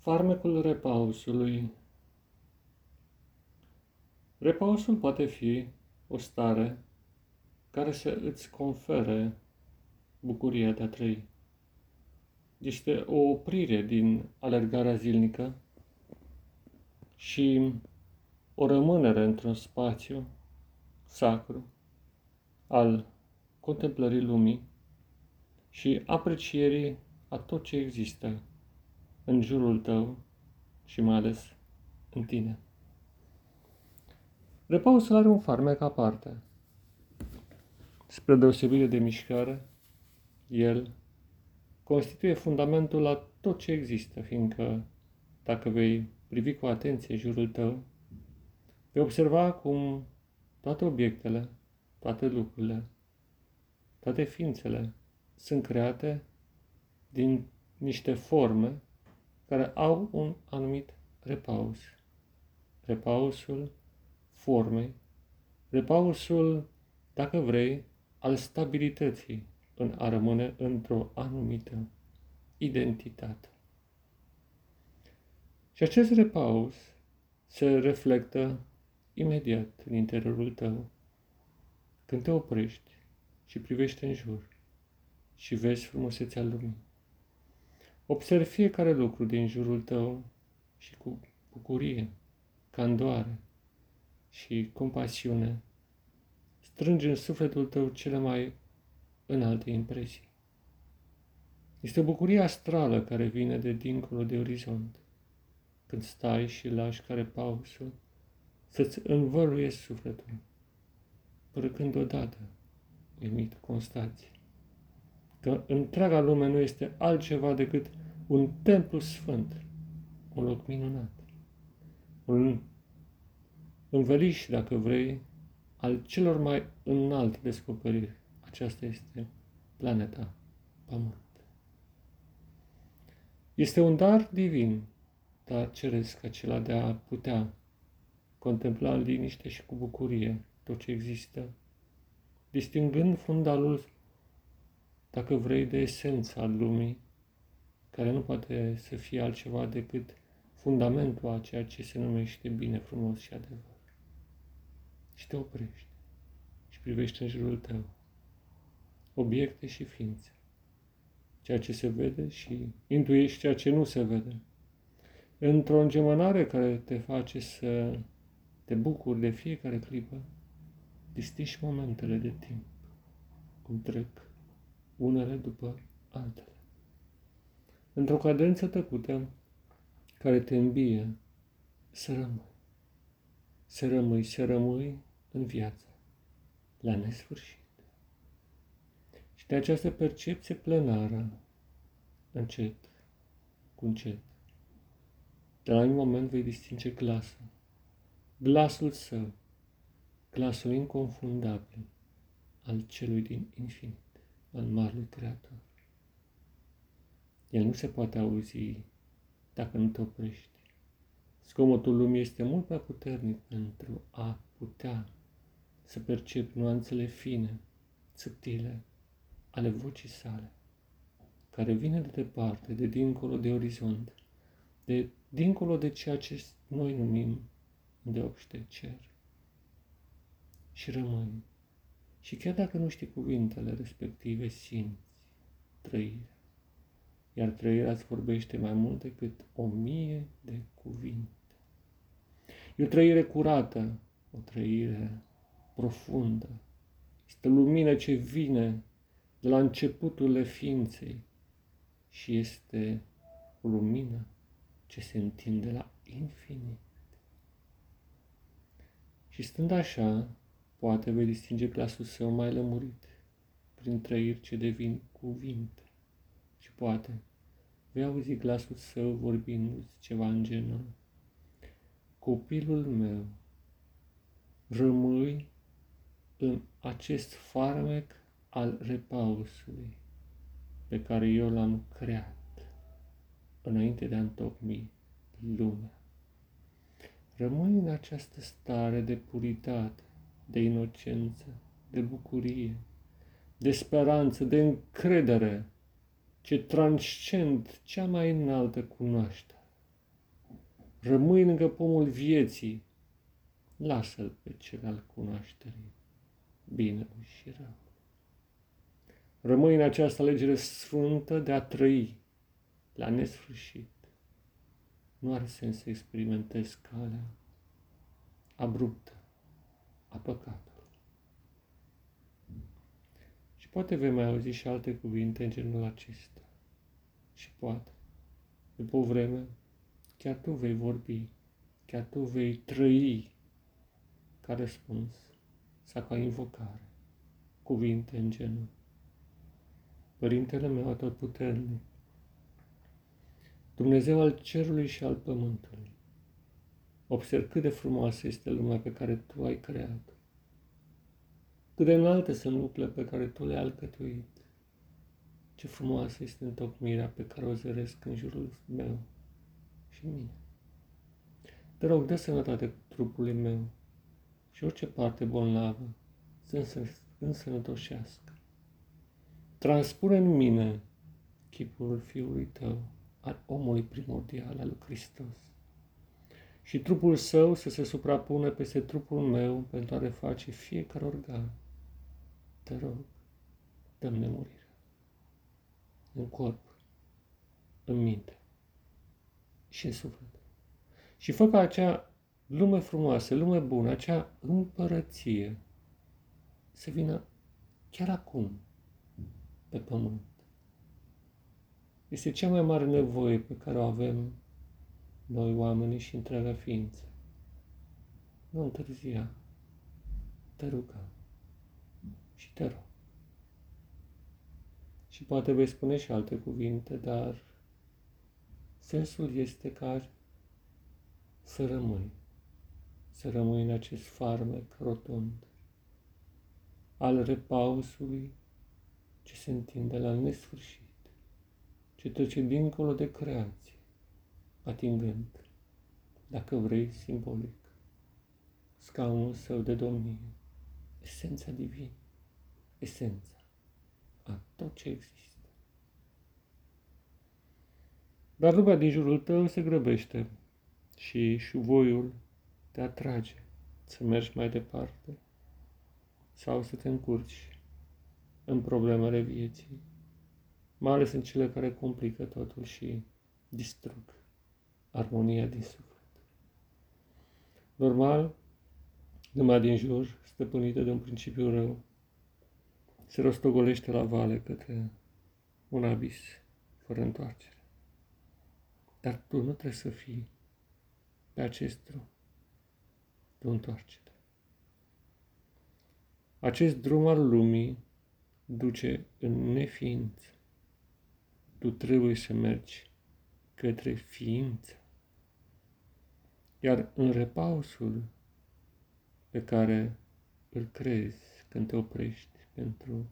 Farmecul repausului Repausul poate fi o stare care să îți confere bucuria de a trăi. Este o oprire din alergarea zilnică și o rămânere într-un spațiu sacru al contemplării lumii și aprecierii a tot ce există în jurul tău și mai ales în tine. Repausul are un farmec aparte. Spre deosebire de mișcare, el constituie fundamentul la tot ce există, fiindcă dacă vei privi cu atenție jurul tău, vei observa cum toate obiectele, toate lucrurile, toate ființele sunt create din niște forme care au un anumit repaus. Repausul formei, repausul, dacă vrei, al stabilității în a rămâne într-o anumită identitate. Și acest repaus se reflectă imediat în interiorul tău când te oprești și privești în jur și vezi frumusețea lumii. Observi fiecare lucru din jurul tău și cu bucurie, candoare și compasiune. Strângi în sufletul tău cele mai înalte impresii. Este o bucurie astrală care vine de dincolo de orizont, când stai și lași care pausul să-ți învăluie sufletul, până când odată, uimit, constați că întreaga lume nu este altceva decât un templu sfânt, un loc minunat, un înveliș, dacă vrei, al celor mai înalte descoperiri. Aceasta este planeta Pământ. Este un dar divin, dar ceresc acela de a putea contempla în liniște și cu bucurie tot ce există, distingând fundalul, dacă vrei, de esența lumii, care nu poate să fie altceva decât fundamentul a ceea ce se numește bine, frumos și adevăr. Și te oprești și privești în jurul tău obiecte și ființe, ceea ce se vede și intuiești ceea ce nu se vede, într-o îngemănare care te face să te bucuri de fiecare clipă, distingi momentele de timp, cum trec unele după altele. Într-o cadență tăcută care te îmbie să rămâi, să rămâi, să rămâi în viață, la nesfârșit. Și de această percepție plenară, încet, cu încet, de la un moment vei distinge glasul, glasul său, glasul inconfundabil al celui din infinit, al Marului Creator. El nu se poate auzi dacă nu te oprești. Scomotul lumii este mult prea puternic pentru a putea să percepi nuanțele fine, subtile, ale vocii sale, care vine de departe, de dincolo de orizont, de dincolo de ceea ce noi numim deopște cer. Și rămâi. Și chiar dacă nu știi cuvintele respective, simți trăirea iar trăirea îți vorbește mai mult decât o mie de cuvinte. E o trăire curată, o trăire profundă. Este lumină ce vine de la începuturile ființei și este o lumină ce se întinde la infinit. Și stând așa, poate vei distinge glasul său mai lămurit prin trăiri ce devin cuvinte și poate vei auzi glasul său vorbindu ceva în genul. Copilul meu, rămâi în acest farmec al repausului pe care eu l-am creat înainte de a întocmi lumea. Rămâi în această stare de puritate, de inocență, de bucurie, de speranță, de încredere ce transcend cea mai înaltă cunoaștere, Rămâi lângă pomul vieții. Lasă-l pe cel al cunoașterii, bine și rău. Rămâi în această alegere sfântă de a trăi la nesfârșit. Nu are sens să experimentezi calea abruptă a păcatului. Și poate vei mai auzi și alte cuvinte în genul acesta. Și poate, după o vreme, chiar tu vei vorbi, chiar tu vei trăi ca răspuns sau ca invocare cuvinte în genul. Părintele meu atotputernic, Dumnezeu al cerului și al pământului, observ cât de frumoasă este lumea pe care Tu ai creat-o, cât de înalte sunt lucrurile pe care Tu le-ai alcătuit, ce frumoasă este întocmirea pe care o zăresc în jurul meu și mine. Te rog, dă sănătate trupului meu și orice parte bolnavă să însănătoșească. Transpune în mine chipul Fiului Tău, al omului primordial, al lui Hristos. Și trupul său să se suprapună peste trupul meu pentru a reface fiecare organ. Te rog, dăm nemurirea. În corp, în minte și în suflet. Și fă ca acea lume frumoasă, lume bună, acea împărăție să vină chiar acum pe pământ. Este cea mai mare nevoie pe care o avem noi oamenii și întreaga ființă. Nu întârzia. Te rugăm și te rog. Și poate vei spune și alte cuvinte, dar sensul este ca să rămâi, să rămâi în acest farmec rotund al repausului ce se întinde la nesfârșit ce trece dincolo de creație, atingând, dacă vrei, simbolic, scaunul său de domnie, esența divină, esența a tot ce există. Dar lumea din jurul tău se grăbește și șuvoiul te atrage să mergi mai departe sau să te încurci în problemele vieții mai ales în cele care complică totul și distrug armonia din suflet. Normal, lumea din jur, stăpânită de un principiu rău, se rostogolește la vale către un abis fără întoarcere. Dar tu nu trebuie să fii pe acest drum de întoarcere. Acest drum al lumii duce în neființă tu trebuie să mergi către ființă. Iar în repausul pe care îl crezi când te oprești pentru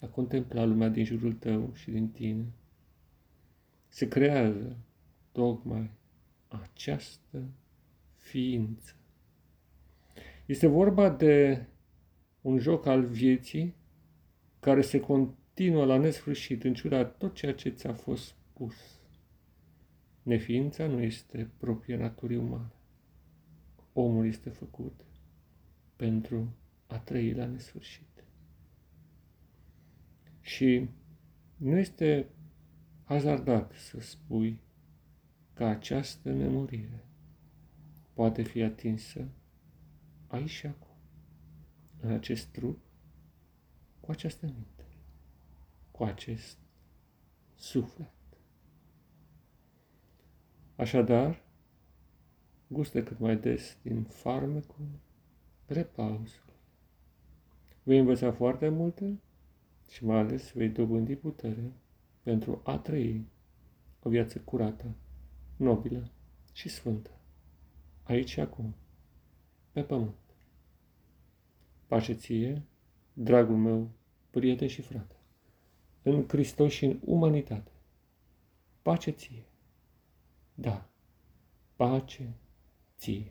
a contempla lumea din jurul tău și din tine, se creează tocmai această ființă. Este vorba de un joc al vieții care se continuă continuă la nesfârșit, în ciuda tot ceea ce ți-a fost spus. Neființa nu este proprie naturii umane. Omul este făcut pentru a trăi la nesfârșit. Și nu este hazardat să spui că această nemurire poate fi atinsă aici și acum, în acest trup, cu această minte cu acest suflet. Așadar, gustă cât mai des din farmecul repausului. Vei învăța foarte multe și mai ales vei dobândi putere pentru a trăi o viață curată, nobilă și sfântă, aici și acum, pe pământ. Pace ție, dragul meu, prieten și frate în Hristos și în umanitate. Pace ție. Da, pace ție.